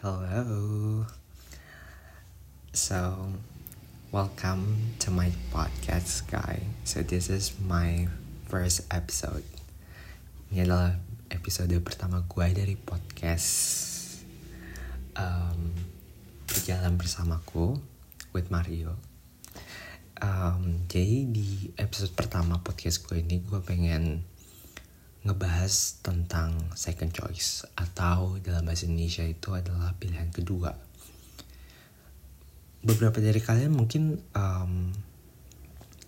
Hello. So, welcome to my podcast, guys. So, this is my first episode. Ini adalah episode pertama gue dari podcast um, Berjalan Bersamaku with Mario. Um, jadi di episode pertama podcast gue ini gue pengen ngebahas tentang second choice atau dalam bahasa Indonesia itu adalah pilihan kedua. Beberapa dari kalian mungkin um,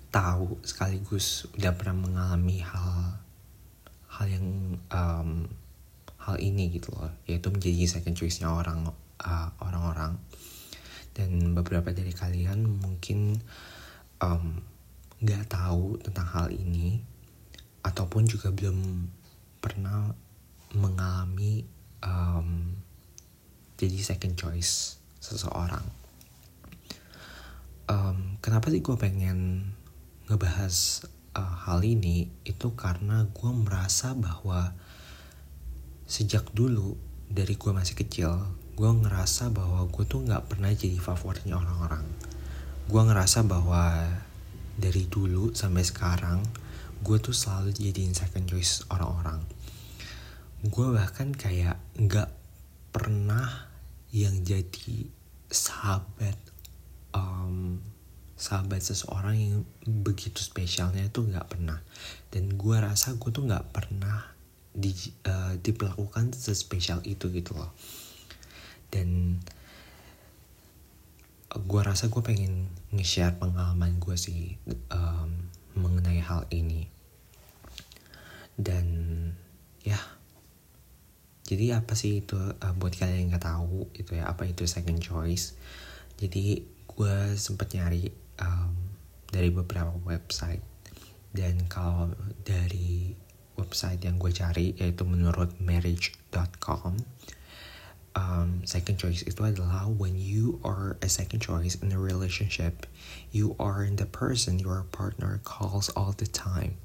tahu sekaligus udah pernah mengalami hal hal yang um, hal ini gitu loh, yaitu menjadi second choice-nya orang uh, orang-orang. Dan beberapa dari kalian mungkin nggak um, tahu tentang hal ini ataupun juga belum pernah mengalami um, jadi second choice seseorang. Um, kenapa sih gue pengen ngebahas uh, hal ini? Itu karena gue merasa bahwa sejak dulu dari gue masih kecil, gue ngerasa bahwa gue tuh nggak pernah jadi favoritnya orang-orang. Gue ngerasa bahwa dari dulu sampai sekarang gue tuh selalu jadiin second choice orang-orang. Gue bahkan kayak nggak pernah yang jadi sahabat um, sahabat seseorang yang begitu spesialnya itu nggak pernah. Dan gue rasa gue tuh nggak pernah di uh, diperlakukan sespesial itu gitu loh. Dan gue rasa gue pengen nge-share pengalaman gue sih um, mengenai hal ini dan ya. Jadi apa sih itu uh, buat kalian yang nggak tahu itu ya apa itu second choice? Jadi gue sempet nyari um, dari beberapa website. Dan kalau dari website yang gue cari yaitu menurut marriage.com um, second choice itu adalah when you are a second choice in a relationship you are the person your partner calls all the time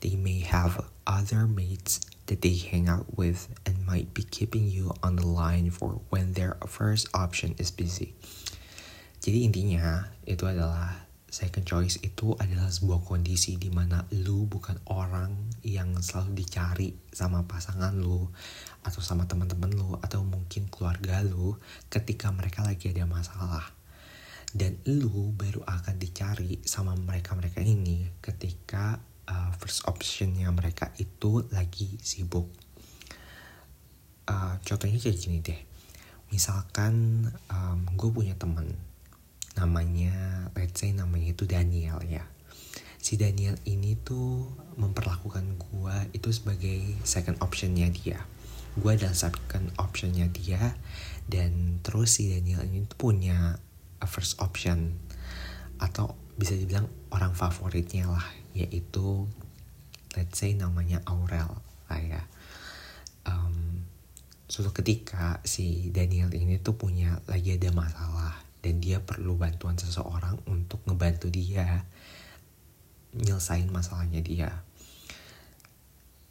they may have other mates that they hang out with and might be keeping you on the line for when their first option is busy. Jadi intinya itu adalah second choice itu adalah sebuah kondisi di mana lu bukan orang yang selalu dicari sama pasangan lu atau sama teman-teman lu atau mungkin keluarga lu ketika mereka lagi ada masalah. Dan lu baru akan dicari sama mereka-mereka ini ketika uh, first optionnya mereka itu lagi sibuk. Uh, contohnya kayak gini deh, misalkan um, gue punya temen namanya, let's say namanya itu Daniel ya. Si Daniel ini tuh memperlakukan gue itu sebagai second optionnya dia. Gue adalah second optionnya dia dan terus si Daniel ini tuh punya a first option atau bisa dibilang orang favoritnya lah yaitu let's say namanya Aurel lah ya. Um, suatu ketika si Daniel ini tuh punya lagi ada masalah dan dia perlu bantuan seseorang untuk ngebantu dia nyelesain masalahnya dia.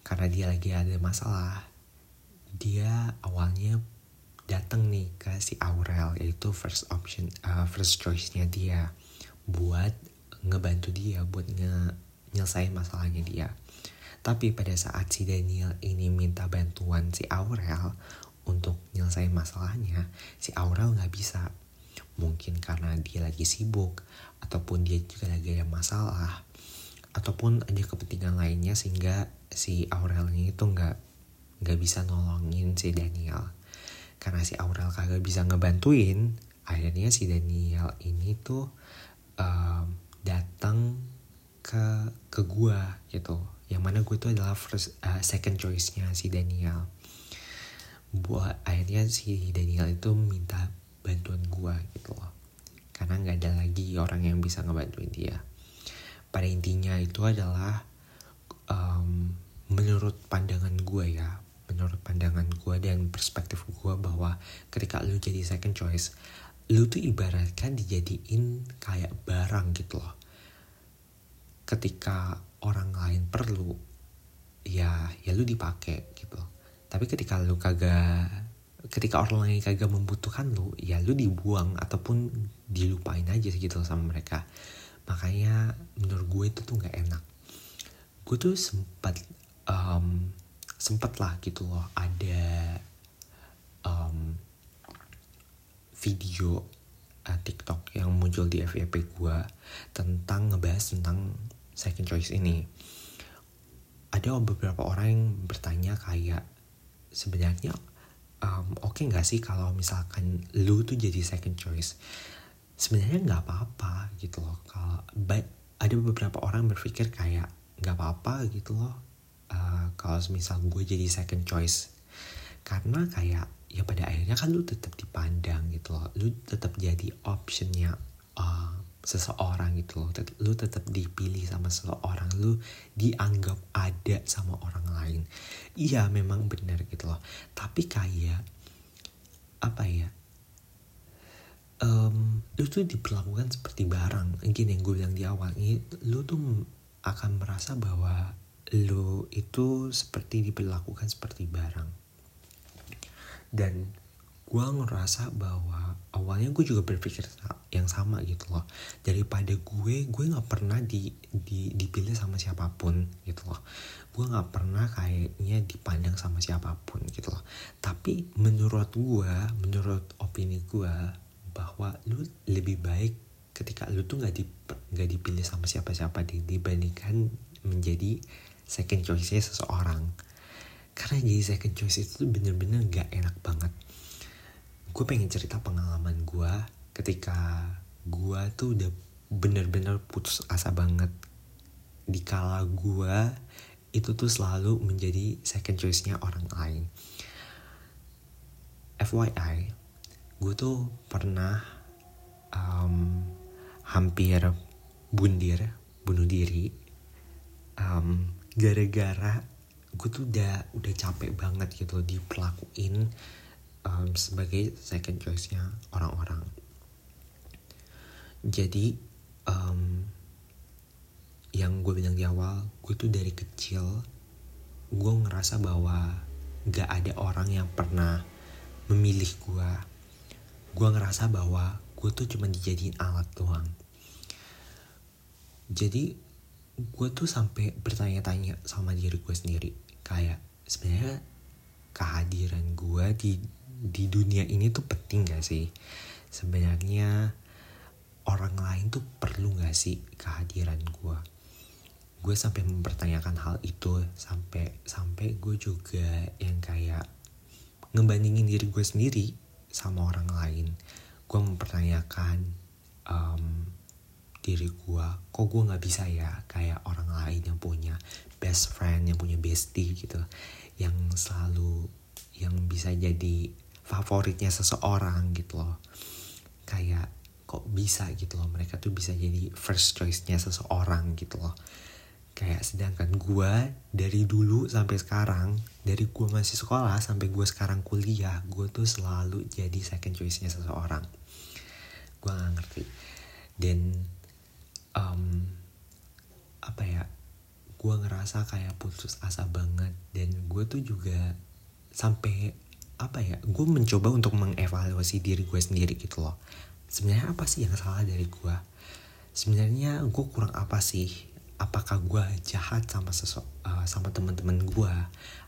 Karena dia lagi ada masalah dia awalnya datang nih ke si Aurel yaitu first option uh, first choice-nya dia buat ngebantu dia buat nge nyelesain masalahnya dia. Tapi pada saat si Daniel ini minta bantuan si Aurel untuk nyelesain masalahnya, si Aurel nggak bisa. Mungkin karena dia lagi sibuk, ataupun dia juga lagi ada masalah, ataupun ada kepentingan lainnya sehingga si Aurel ini tuh nggak nggak bisa nolongin si Daniel. Karena si Aurel kagak bisa ngebantuin, akhirnya si Daniel ini tuh um, datang ke ke gue gitu. Yang mana gue itu adalah first uh, second choice-nya si Daniel. Buat akhirnya si Daniel itu minta bantuan gue gitu loh. Karena nggak ada lagi orang yang bisa ngebantuin dia. Pada intinya itu adalah um, menurut pandangan gue ya menurut pandangan gue dan perspektif gue bahwa ketika lu jadi second choice lu tuh ibaratkan dijadiin kayak barang gitu loh ketika orang lain perlu ya ya lu dipakai gitu. Tapi ketika lu kagak ketika orang lain kagak membutuhkan lu ya lu dibuang ataupun dilupain aja gitu sama mereka. Makanya menurut gue itu tuh nggak enak. Gue tuh sempat um, sempet lah gitu loh ada um, video uh, TikTok yang muncul di FYP gue tentang ngebahas tentang second choice ini. Ada beberapa orang yang bertanya kayak sebenarnya um, oke okay nggak sih kalau misalkan lu tuh jadi second choice? Sebenarnya nggak apa-apa gitu loh kalau ada beberapa orang berpikir kayak nggak apa-apa gitu loh uh, kalau misal gue jadi second choice. Karena kayak ya pada akhirnya kan lu tetap dipandang gitu loh lu tetap jadi optionnya uh, seseorang gitu loh. Lu tetap dipilih sama seseorang lu dianggap ada sama orang lain. Iya memang benar gitu loh. Tapi kayak apa ya um, lu tuh diperlakukan seperti barang. Gini yang gue bilang di awal ini lu tuh akan merasa bahwa lu itu seperti diperlakukan seperti barang. Dan gue ngerasa bahwa awalnya gue juga berpikir yang sama gitu loh. Daripada gue gue nggak pernah di, di dipilih sama siapa pun gitu loh. Gue nggak pernah kayaknya dipandang sama siapa pun gitu loh. Tapi menurut gue menurut opini gue bahwa lu lebih baik ketika lu tuh nggak di nggak dipilih sama siapa-siapa dibandingkan menjadi second choice seseorang. Karena jadi second choice itu bener-bener gak enak banget gue pengen cerita pengalaman gue ketika gue tuh udah bener-bener putus asa banget di kala gue itu tuh selalu menjadi second choice-nya orang lain. FYI, gue tuh pernah um, hampir bundir, bunuh diri, um, gara-gara gue tuh udah udah capek banget gitu diperlakuin um, sebagai second choice-nya orang-orang. Jadi um, yang gue bilang di awal, gue tuh dari kecil gue ngerasa bahwa gak ada orang yang pernah memilih gue. Gue ngerasa bahwa gue tuh cuma dijadiin alat doang. Jadi gue tuh sampai bertanya-tanya sama diri gue sendiri kayak sebenarnya kehadiran gue di di dunia ini tuh penting gak sih? Sebenarnya orang lain tuh perlu gak sih kehadiran gue? Gue sampai mempertanyakan hal itu sampai sampai gue juga yang kayak ngebandingin diri gue sendiri sama orang lain. Gue mempertanyakan um, diri gue, kok gue nggak bisa ya kayak orang lain yang punya best friend, yang punya bestie gitu, yang selalu yang bisa jadi favoritnya seseorang gitu loh. Kayak kok bisa gitu loh mereka tuh bisa jadi first choice-nya seseorang gitu loh. Kayak sedangkan gue dari dulu sampai sekarang dari gue masih sekolah sampai gue sekarang kuliah gue tuh selalu jadi second choice-nya seseorang. Gue gak ngerti. Dan um, apa ya gue ngerasa kayak putus asa banget. Dan gue tuh juga sampai apa ya gue mencoba untuk mengevaluasi diri gue sendiri gitu loh. Sebenarnya apa sih yang salah dari gue sebenarnya gue kurang apa sih? Apakah gue jahat sama sesok uh, sama teman-teman gue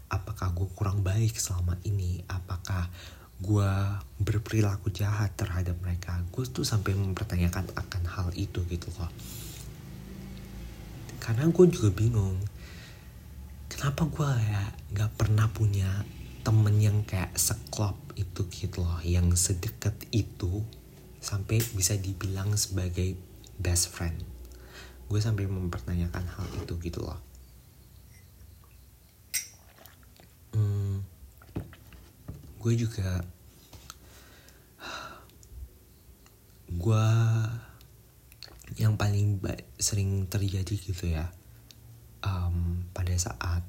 apakah gue kurang baik selama ini? Apakah gue berperilaku jahat terhadap mereka? Gue tuh sampai mempertanyakan akan hal itu gitu loh. Karena gue juga bingung kenapa gue ya nggak pernah punya temen yang kayak seklop itu gitu loh yang sedekat itu sampai bisa dibilang sebagai best friend. Gue sampai mempertanyakan hal itu gitu loh. Hmm, gue juga gue yang paling sering terjadi gitu ya um, pada saat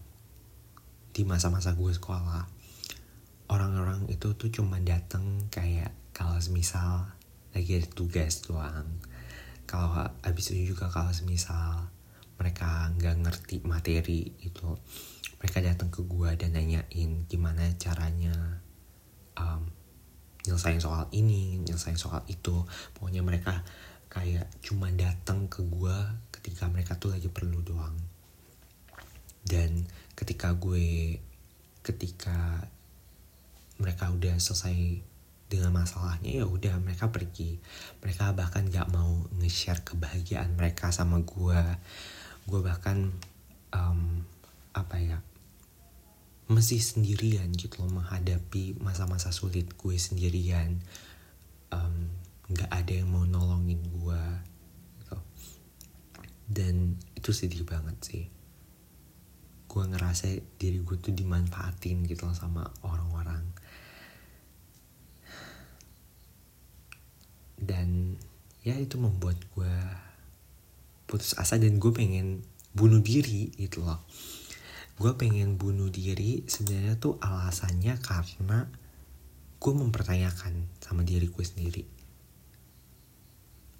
di masa-masa gue sekolah orang-orang itu tuh cuma datang kayak kalau semisal lagi ada tugas doang. Kalau abis itu juga kalau semisal mereka nggak ngerti materi itu mereka datang ke gua dan nanyain gimana caranya um, nyelesain soal ini nyelesain soal itu. Pokoknya mereka kayak cuma datang ke gue ketika mereka tuh lagi perlu doang. Dan ketika gue ketika mereka udah selesai dengan masalahnya ya udah mereka pergi. Mereka bahkan gak mau nge-share kebahagiaan mereka sama gue gue bahkan um, apa ya masih sendirian gitu loh menghadapi masa-masa sulit gue sendirian. Um, nggak ada yang mau nolongin gue gitu. dan itu sedih banget sih. Gue ngerasa diri gue tuh dimanfaatin gitu loh sama orang-orang dan ya itu membuat gue putus asa dan gue pengen bunuh diri gitu loh. Gue pengen bunuh diri sebenarnya tuh alasannya karena gue mempertanyakan sama diri gue sendiri.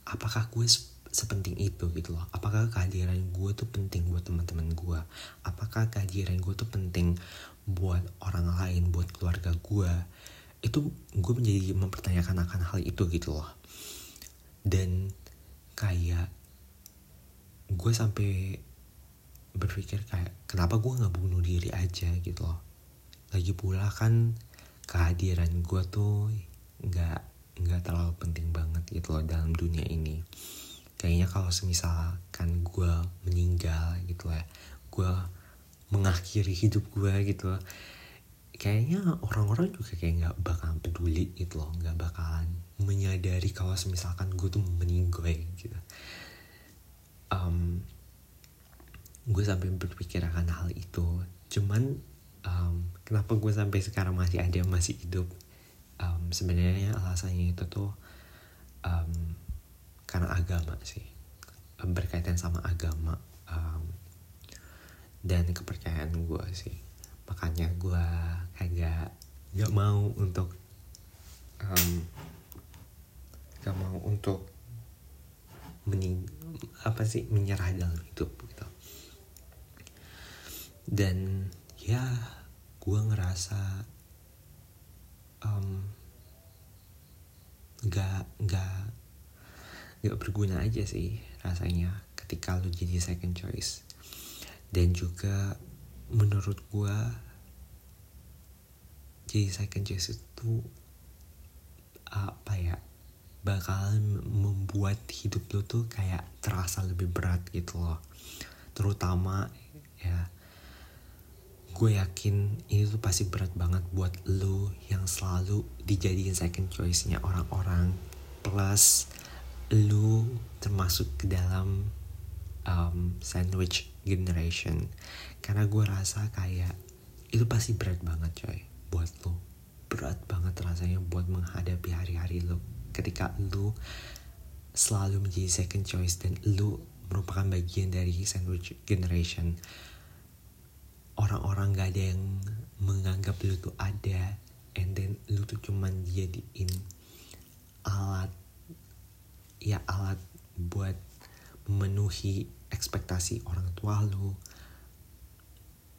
Apakah gue sepenting itu gitu loh? Apakah kehadiran gue tuh penting buat teman-teman gue apakah kehadiran gue tuh penting buat orang lain buat keluarga gue itu gue menjadi mempertanyakan akan hal itu gitu loh. Dan kayak gue sampai berpikir kayak kenapa gue nggak bunuh diri aja gitu loh? Lagi pula kan kehadiran gue tuh nggak nggak terlalu penting banget gitu loh dalam dunia ini. Kayaknya kalau semisalkan gue meninggal gitu ya gue mengakhiri hidup gue gitu loh kayaknya orang-orang juga kayak nggak bakalan peduli gitu loh nggak bakalan menyadari kalau semisalkan gue tuh meninggal gitu. Um, gue sampai berpikir akan hal itu. Cuman um, kenapa gue sampai sekarang masih ada masih hidup? Um, sebenarnya alasannya itu tuh um, karena agama sih. Berkaitan sama agama um, dan kepercayaan gue sih makanya gue kagak gak mau untuk um, gak mau untuk mening apa sih menyerah dalam hidup gitu. Dan ya gue ngerasa um, gak gak gak berguna aja sih rasanya ketika lo jadi second choice. Dan juga menurut gue jadi second choice itu apa ya bakalan membuat hidup lo tuh kayak terasa lebih berat gitu loh. Terutama ya gue yakin ini tuh pasti berat banget buat lo yang selalu dijadiin second choice-nya orang-orang. Plus lo termasuk ke dalam um, sandwich generation. Karena gue rasa kayak itu pasti berat banget coy. Buat lo berat banget rasanya buat menghadapi hari-hari lo ketika lo selalu menjadi second choice dan lo merupakan bagian dari sandwich generation. Orang-orang gak ada yang menganggap lu tuh ada. And then lu tuh cuman jadiin alat ya alat buat memenuhi ekspektasi orang tua lu.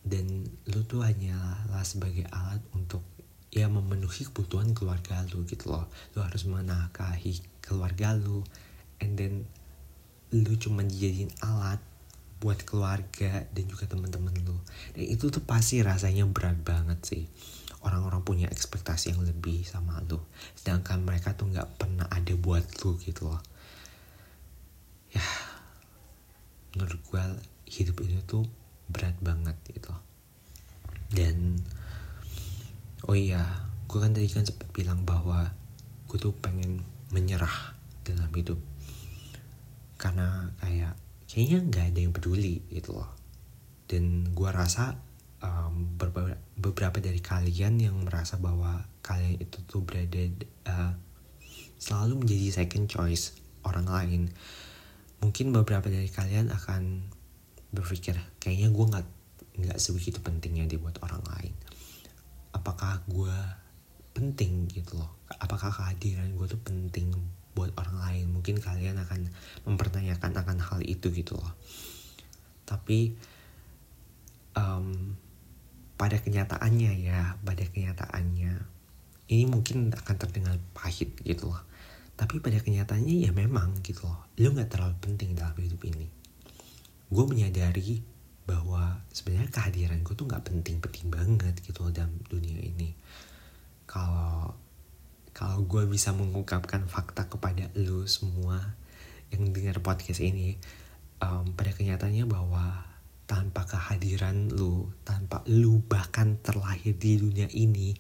Dan lu tuh hanyalah sebagai alat untuk ya memenuhi kebutuhan keluarga lu gitu loh. Lu harus menafkahi keluarga lu. And then lu cuma jadiin alat buat keluarga dan juga teman-teman lo dan itu tuh pasti rasanya berat banget sih. Orang-orang punya ekspektasi yang lebih sama lo sedangkan mereka tuh nggak pernah ada buat lo gitu loh. Ya menurut gue hidup ini tuh berat banget gitu. Dan oh iya gue kan tadi kan sempat bilang bahwa gue tuh pengen menyerah dalam hidup. Karena kayak kayaknya nggak ada yang peduli gitu loh. Dan gue rasa um, beberapa dari kalian yang merasa bahwa kalian itu tuh berada uh, selalu menjadi second choice orang lain mungkin beberapa dari kalian akan berpikir kayaknya gue nggak nggak sebegitu pentingnya dibuat orang lain. Apakah gue penting gitu loh? Apakah kehadiran gue tuh penting buat orang lain? Mungkin kalian akan mempertanyakan akan hal itu gitu loh. Tapi um, pada kenyataannya ya pada kenyataannya ini mungkin akan terdengar pahit gitu loh tapi pada kenyataannya ya memang gitu loh. Lu nggak terlalu penting dalam hidup ini. Gue menyadari bahwa sebenarnya kehadiran gue tuh nggak penting-penting banget gitu loh dalam dunia ini. Kalau kalau gue bisa mengungkapkan fakta kepada lu semua yang dengar podcast ini um, pada kenyataannya bahwa tanpa kehadiran lu tanpa lu bahkan terlahir di dunia ini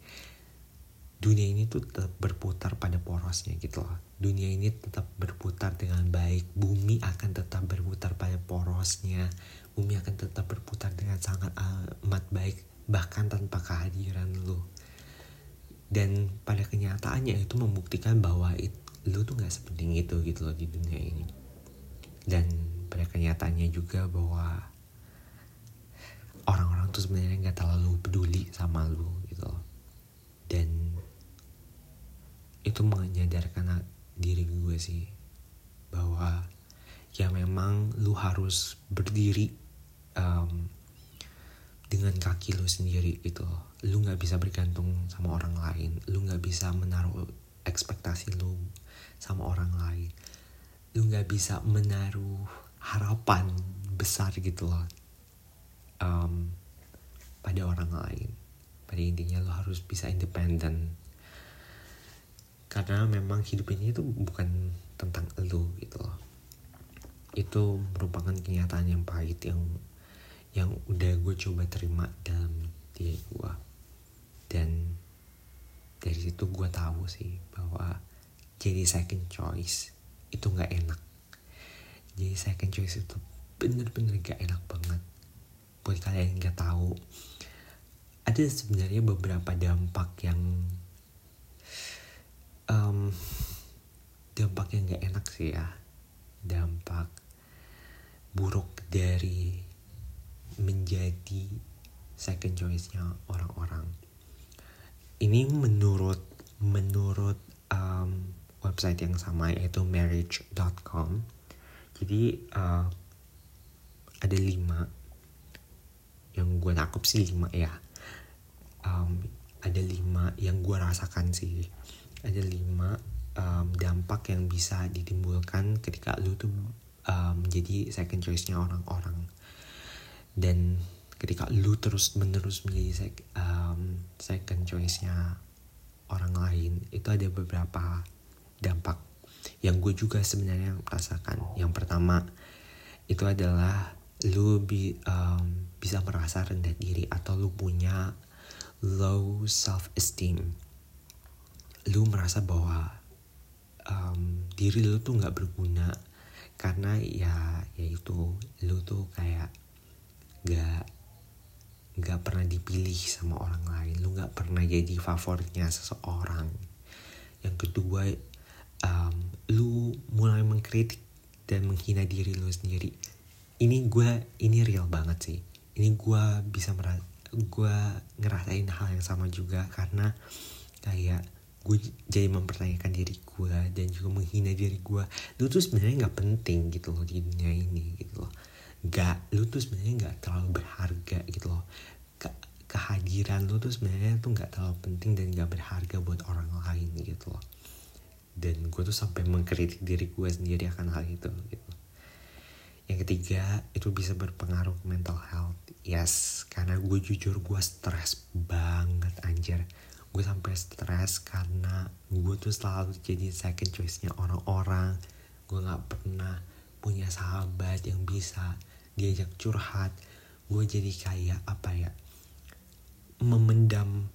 dunia ini tuh tetap berputar pada porosnya gitu loh. Dunia ini tetap berputar dengan baik. Bumi akan tetap berputar pada porosnya. Bumi akan tetap berputar dengan sangat amat baik bahkan tanpa kehadiran lu. Dan pada kenyataannya itu membuktikan bahwa it, lu tuh gak sepenting itu gitu loh di dunia ini. Dan pada kenyataannya juga bahwa orang-orang tuh sebenarnya gak terlalu peduli sama lu gitu loh. Dan itu menyadarkan diri gue sih bahwa ya memang lu harus berdiri um, dengan kaki lu sendiri gitu. Lu nggak bisa bergantung sama orang lain lu nggak bisa menaruh ekspektasi lu sama orang lain. Lu nggak bisa menaruh harapan besar gitu loh um, pada orang lain. Pada intinya lu harus bisa independen karena memang hidup ini itu bukan tentang elu gitu loh. Itu merupakan kenyataan yang pahit yang yang udah gue coba terima dalam diri gue dan dari situ gue tahu sih bahwa jadi second choice itu nggak enak. Jadi second choice itu bener-bener gak enak banget. Buat kalian yang nggak tahu ada sebenarnya beberapa dampak yang um, dampaknya nggak enak sih ya. Dampak buruk dari menjadi second choice-nya orang-orang. Ini menurut menurut um, website yang sama yaitu marriage.com jadi uh, ada lima. Yang gue takut sih lima ya. Um, ada lima yang gue rasakan sih ada lima um, dampak yang bisa ditimbulkan ketika lu tuh um, second choice-nya orang-orang. Dan ketika lu terus menerus menjadi sec, um, second choice-nya orang lain itu ada beberapa dampak yang gue juga sebenarnya rasakan. Yang pertama itu adalah lu bi, um, bisa merasa rendah diri atau lu punya low self esteem lu merasa bahwa um, diri lu tuh nggak berguna karena ya yaitu lu tuh kayak gak nggak pernah dipilih sama orang lain. Lu nggak pernah jadi favoritnya seseorang. Yang kedua um, lu mulai mengkritik dan menghina diri lu sendiri. Ini gue ini real banget sih. Ini gue bisa merasa gue ngerasain hal yang sama juga karena kayak gue jadi mempertanyakan diri gue dan juga menghina diri gue lu tuh sebenarnya nggak penting gitu loh di dunia ini gitu loh. Nggak lu tuh sebenarnya nggak terlalu berharga gitu loh. Ke, kehadiran lu tuh sebenarnya tuh nggak terlalu penting dan nggak berharga buat orang lain gitu loh. Dan gue tuh sampai mengkritik diri gue sendiri akan hal itu gitu. Yang ketiga itu bisa berpengaruh ke mental health. Yes karena gue jujur gue stres banget anjir gue sampai stres karena gue tuh selalu jadi second choice-nya orang-orang. Gue nggak pernah punya sahabat yang bisa diajak curhat. Gue jadi kayak apa ya memendam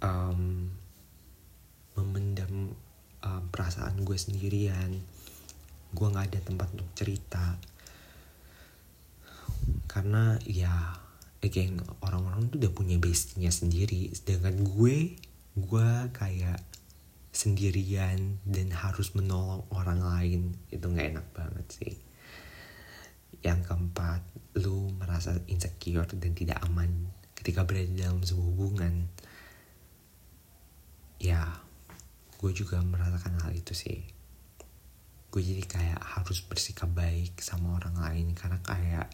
um, memendam um, perasaan gue sendirian. Gue nggak ada tempat untuk cerita. Karena ya again orang-orang tuh udah punya base-nya sendiri. Sedangkan gue gue kayak sendirian dan harus menolong orang lain. Itu nggak enak banget sih. Yang keempat lu merasa insecure dan tidak aman ketika berada dalam sebuah hubungan. Ya gue juga merasakan hal itu sih. Gue jadi kayak harus bersikap baik sama orang lain karena kayak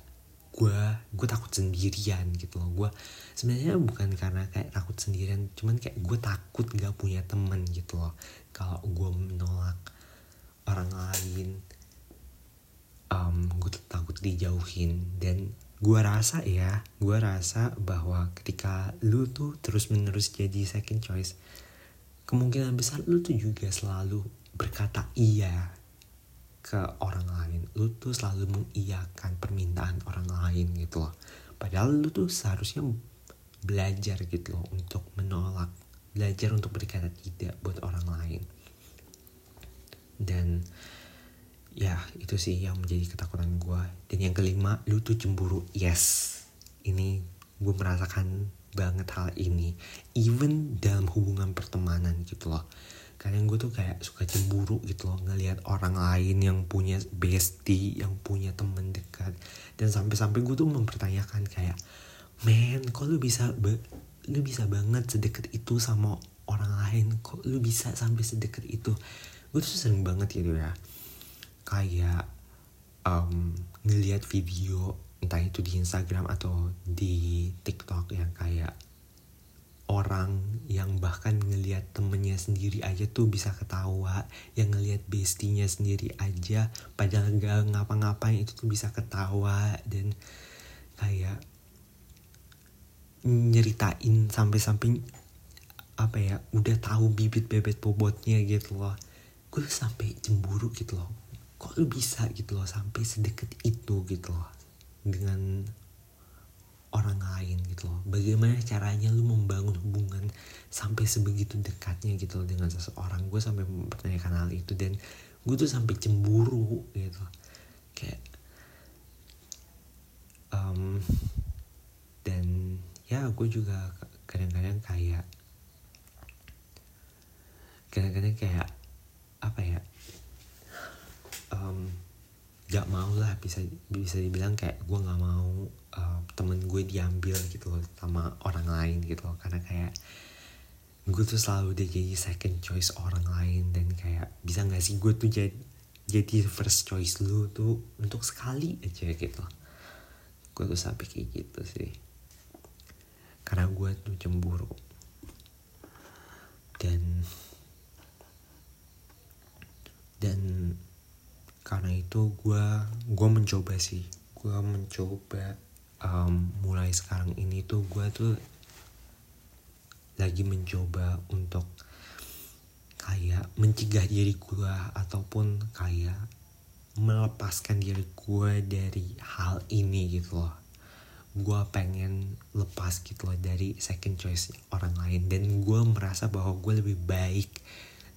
gue gue takut sendirian gitu loh. Gue sebenarnya bukan karena kayak takut sendirian cuman kayak gue takut gak punya temen gitu loh. Kalau gue menolak orang lain um, gue takut dijauhin. Dan gue rasa ya gue rasa bahwa ketika lu tuh terus menerus jadi second choice kemungkinan besar lu tuh juga selalu berkata iya ke orang lain lu tuh selalu mengiyakan permintaan orang lain gitu loh. Padahal lu tuh seharusnya belajar gitu loh untuk menolak belajar untuk berkata tidak buat orang lain. Dan ya itu sih yang menjadi ketakutan gue dan yang kelima lu tuh cemburu yes. Ini gue merasakan banget hal ini. Even dalam hubungan pertemanan gitu loh kadang gue tuh kayak suka cemburu gitu loh ngelihat orang lain yang punya bestie yang punya temen dekat. Dan sampai-sampai gue tuh mempertanyakan kayak men kok lu bisa lu bisa banget sedekat itu sama orang lain? Kok lu bisa sampai sedekat itu? Gue tuh sering banget gitu ya. Kayak um, ngelihat video entah itu di Instagram atau di TikTok yang kayak orang yang bahkan ngelihat temennya sendiri aja tuh bisa ketawa yang ngelihat bestinya sendiri aja padahal gak ngapa-ngapain itu tuh bisa ketawa dan kayak nyeritain sampai-sampai apa ya udah tahu bibit bebet bobotnya gitu loh. Gue sampai cemburu gitu loh. Kok lu bisa gitu loh sampai sedekat itu gitu loh dengan orang lain gitu loh. Bagaimana caranya lu membangun hubungan sampai sebegitu dekatnya gitu loh dengan seseorang? Gue sampai mempertanyakan hal itu dan gue tuh sampai cemburu gitu. Kayak um, dan ya gue juga kadang-kadang kayak kadang-kadang kayak apa ya um, gak mau lah bisa bisa dibilang kayak gue nggak mau uh, temen gue diambil gitu loh sama orang lain gitu loh. Karena kayak gue tuh selalu udah jadi second choice orang lain dan kayak bisa nggak sih gue tuh jadi jadi first choice lu tuh untuk sekali aja gitu gue tuh sampai kayak gitu sih. Karena gue tuh cemburu. Dan dan karena itu gue gue mencoba sih. Gue mencoba um, mulai sekarang ini tuh gue tuh lagi mencoba untuk kayak mencegah diri gue ataupun kayak melepaskan diri gue dari hal ini gitu loh. Gue pengen lepas gitu loh dari second choice orang lain. Dan gue merasa bahwa gue lebih baik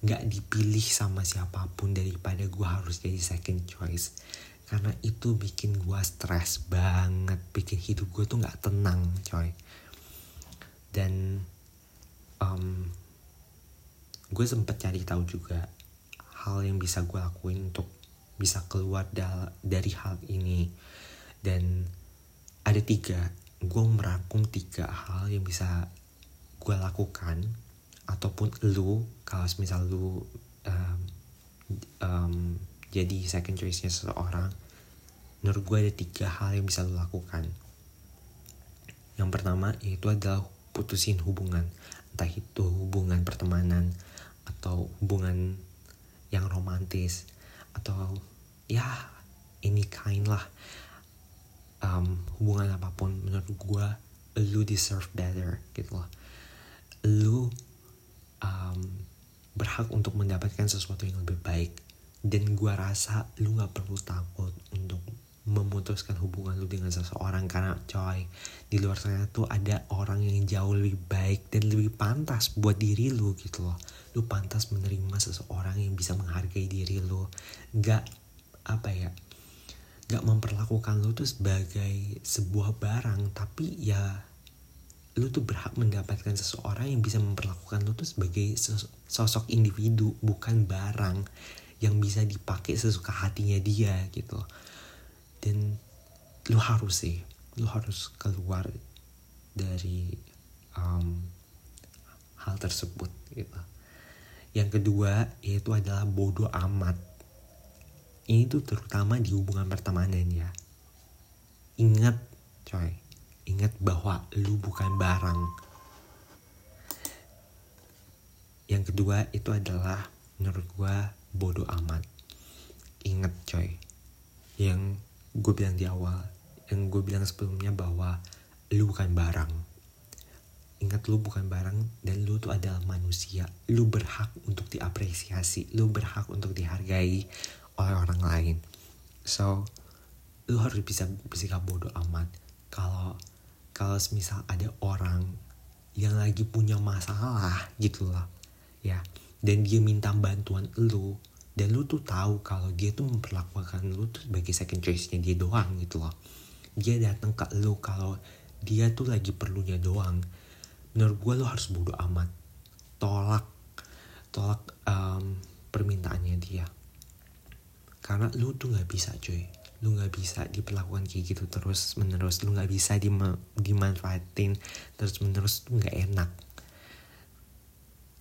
gak dipilih sama siapa pun daripada gue harus jadi second choice. Karena itu bikin gue stres banget bikin hidup gue tuh gak tenang coy. Dan um, gue sempet cari tahu juga hal yang bisa gue lakuin untuk bisa keluar da dari hal ini. Dan ada tiga gue merangkum tiga hal yang bisa gue lakukan ataupun lu kalau misal lu um, um, jadi second choice-nya seseorang menurut gue ada tiga hal yang bisa lu lakukan. Yang pertama yaitu adalah putusin hubungan. Entah itu hubungan pertemanan atau hubungan yang romantis atau ya ini kind lah. Um, hubungan apa pun menurut gue lu deserve better gitu loh. Lu berhak untuk mendapatkan sesuatu yang lebih baik. Dan gue rasa lu nggak perlu takut untuk memutuskan hubungan lu dengan seseorang karena coy di luar sana tuh ada orang yang jauh lebih baik dan lebih pantas buat diri lu gitu loh. Lu pantas menerima seseorang yang bisa menghargai diri lu. Nggak apa ya nggak memperlakukan lu tuh sebagai sebuah barang tapi ya lu tuh berhak mendapatkan seseorang yang bisa memperlakukan lu tuh sebagai sosok individu bukan barang yang bisa dipakai sesuka hatinya dia gitu dan lu harus sih lu harus keluar dari um, hal tersebut gitu. Yang kedua yaitu adalah bodoh amat. Ini tuh terutama di hubungan pertemanan ya. Ingat coy ingat bahwa lu bukan barang. Yang kedua itu adalah menurut gue bodoh amat. Ingat coy. Yang gue bilang di awal yang gue bilang sebelumnya bahwa lu bukan barang. Ingat lu bukan barang dan lu tuh adalah manusia. Lu berhak untuk diapresiasi. Lu berhak untuk dihargai oleh orang lain. So lu harus bisa bersikap bodoh amat kalau kalau misal ada orang yang lagi punya masalah gitu loh ya dan dia minta bantuan lu dan lu tuh tahu kalau dia tuh memperlakukan lu tuh sebagai second choice-nya dia doang gitu loh. Dia datang ke lu kalau dia tuh lagi perlunya doang. Menurut gue lu harus bodo amat. Tolak tolak um, permintaannya dia. Karena lu tuh nggak bisa cuy lu nggak bisa diperlakukan kayak gitu terus menerus lu nggak bisa dimanfaatin terus menerus tuh nggak enak.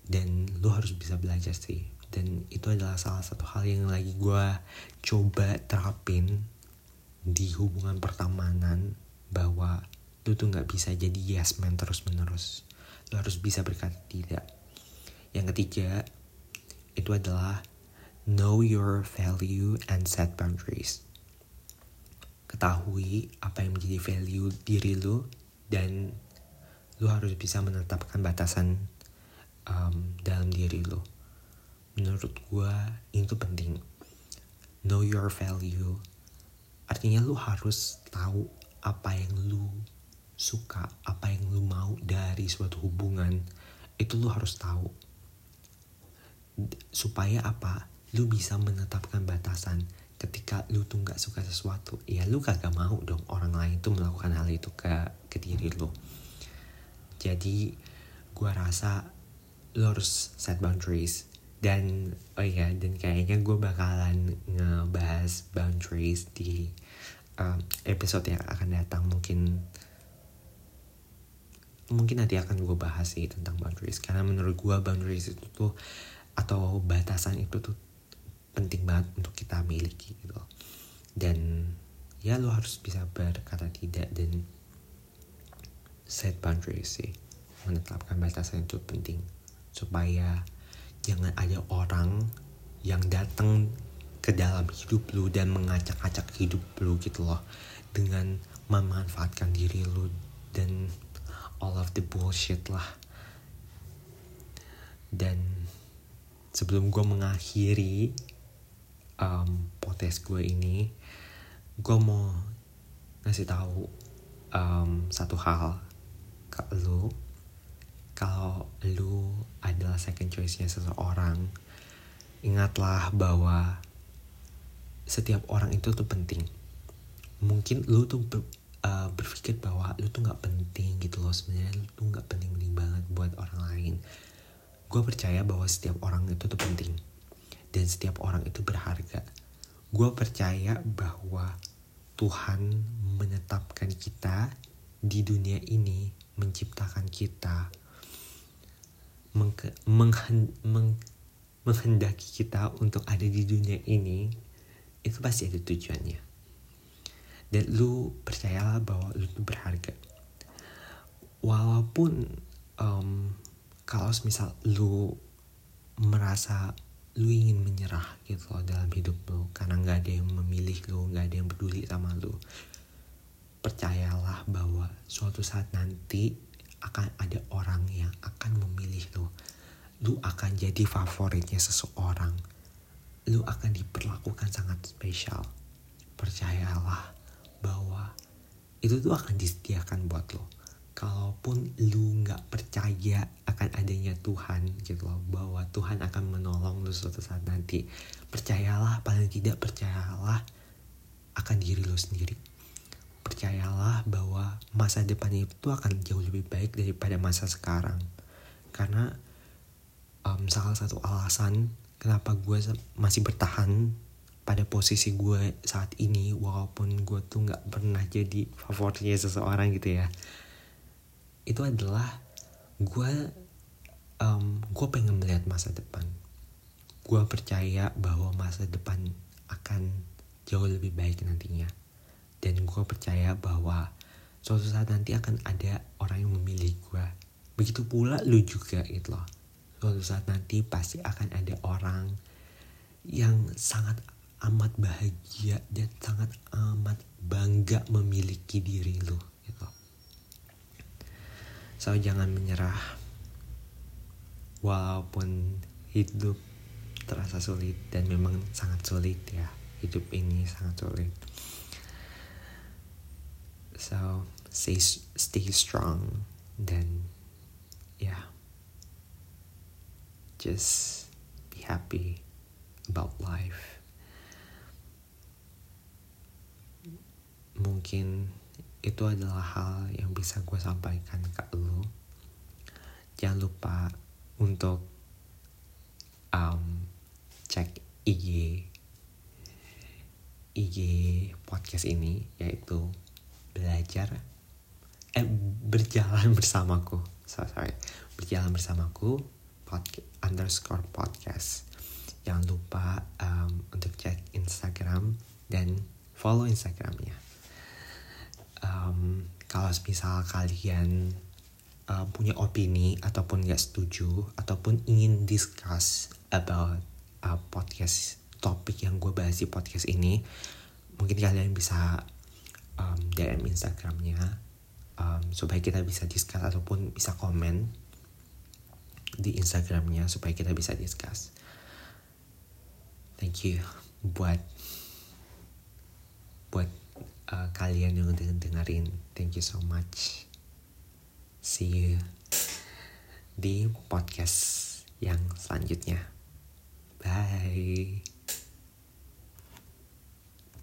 Dan lu harus bisa belajar sih. Dan itu adalah salah satu hal yang lagi gue coba terapin di hubungan pertemanan bahwa lu tuh nggak bisa jadi yes man terus menerus. Lu harus bisa berkata tidak. Yang ketiga itu adalah know your value and set boundaries ketahui apa yang menjadi value diri lu dan lu harus bisa menetapkan batasan um, dalam diri lo menurut gue itu penting. Know your value. Artinya lu harus tahu apa yang lu suka apa yang lu mau dari suatu hubungan. Itu lu harus tahu. Supaya apa? Lu bisa menetapkan batasan ketika lu tuh nggak suka sesuatu ya lu kagak mau dong orang lain tuh melakukan hal itu ke ke diri lu. Jadi gua rasa lo harus set boundaries dan oh iya dan kayaknya gue bakalan ngebahas boundaries di um, episode yang akan datang. Mungkin mungkin nanti akan gue bahas sih tentang boundaries. Karena menurut gue boundaries itu tuh atau batasan itu tuh penting banget untuk kita miliki gitu. Dan ya lo harus bisa berkata tidak dan set boundaries sih. Menetapkan batasan itu penting supaya jangan ada orang yang datang ke dalam hidup lu dan mengacak-acak hidup lu gitu loh. Dengan memanfaatkan diri lu dan all of the bullshit lah. Dan sebelum gue mengakhiri um, potes gue ini gue mau ngasih tahu um, satu hal ke lu kalau lu adalah second choice-nya seseorang, ingatlah bahwa setiap orang itu tuh penting. Mungkin lu tuh ber, uh, berpikir bahwa lu tuh nggak penting gitu loh sebenarnya lu tuh nggak penting-penting banget buat orang lain. Gue percaya bahwa setiap orang itu tuh penting dan setiap orang itu berharga. Gue percaya bahwa Tuhan menetapkan kita di dunia ini, menciptakan kita meng, meng, menghendaki kita untuk ada di dunia ini itu pasti ada tujuannya dan lu percayalah bahwa lu tuh berharga walaupun um, kalau misal lu merasa lu ingin menyerah gitu loh dalam hidup lu karena nggak ada yang memilih lu nggak ada yang peduli sama lu percayalah bahwa suatu saat nanti akan ada orang yang akan memilih lu. Lu akan jadi favoritnya seseorang. Lu akan diperlakukan sangat spesial. Percayalah bahwa itu tuh akan disediakan buat lo. Kalaupun lu nggak percaya akan adanya Tuhan gitu loh, bahwa Tuhan akan menolong lu suatu saat nanti, percayalah paling tidak percayalah akan diri lo sendiri percayalah bahwa masa depan itu akan jauh lebih baik daripada masa sekarang. Karena um, salah satu alasan kenapa gue masih bertahan pada posisi gue saat ini walaupun gue tuh nggak pernah jadi favoritnya seseorang gitu ya itu adalah gue um, gue pengen melihat masa depan. Gue percaya bahwa masa depan akan jauh lebih baik nantinya. Dan gue percaya bahwa suatu saat nanti akan ada orang yang memilih gue begitu pula lu juga gitu loh. Suatu saat nanti pasti akan ada orang yang sangat amat bahagia dan sangat amat bangga memiliki diri lu so jangan menyerah. Walaupun hidup terasa sulit dan memang sangat sulit ya. Hidup ini sangat sulit. So stay stay strong dan ya. Yeah, just be happy about life. Mungkin itu adalah hal yang bisa gue sampaikan ke lo jangan lupa untuk um, cek IG IG podcast ini yaitu belajar eh berjalan bersamaku. So, sorry. Berjalan bersamaku podcast underscore podcast. Jangan lupa um, untuk cek Instagram dan follow Instagramnya um, kalau misal kalian uh, punya opini ataupun gak setuju ataupun ingin discuss about uh, podcast topik yang gue bahas di podcast ini mungkin kalian bisa um, DM Instagramnya um, supaya kita bisa discuss ataupun bisa komen di Instagramnya supaya kita bisa discuss. Thank you buat buat uh, kalian yang udah dengerin. Thank you so much. See you di podcast yang selanjutnya. Bye.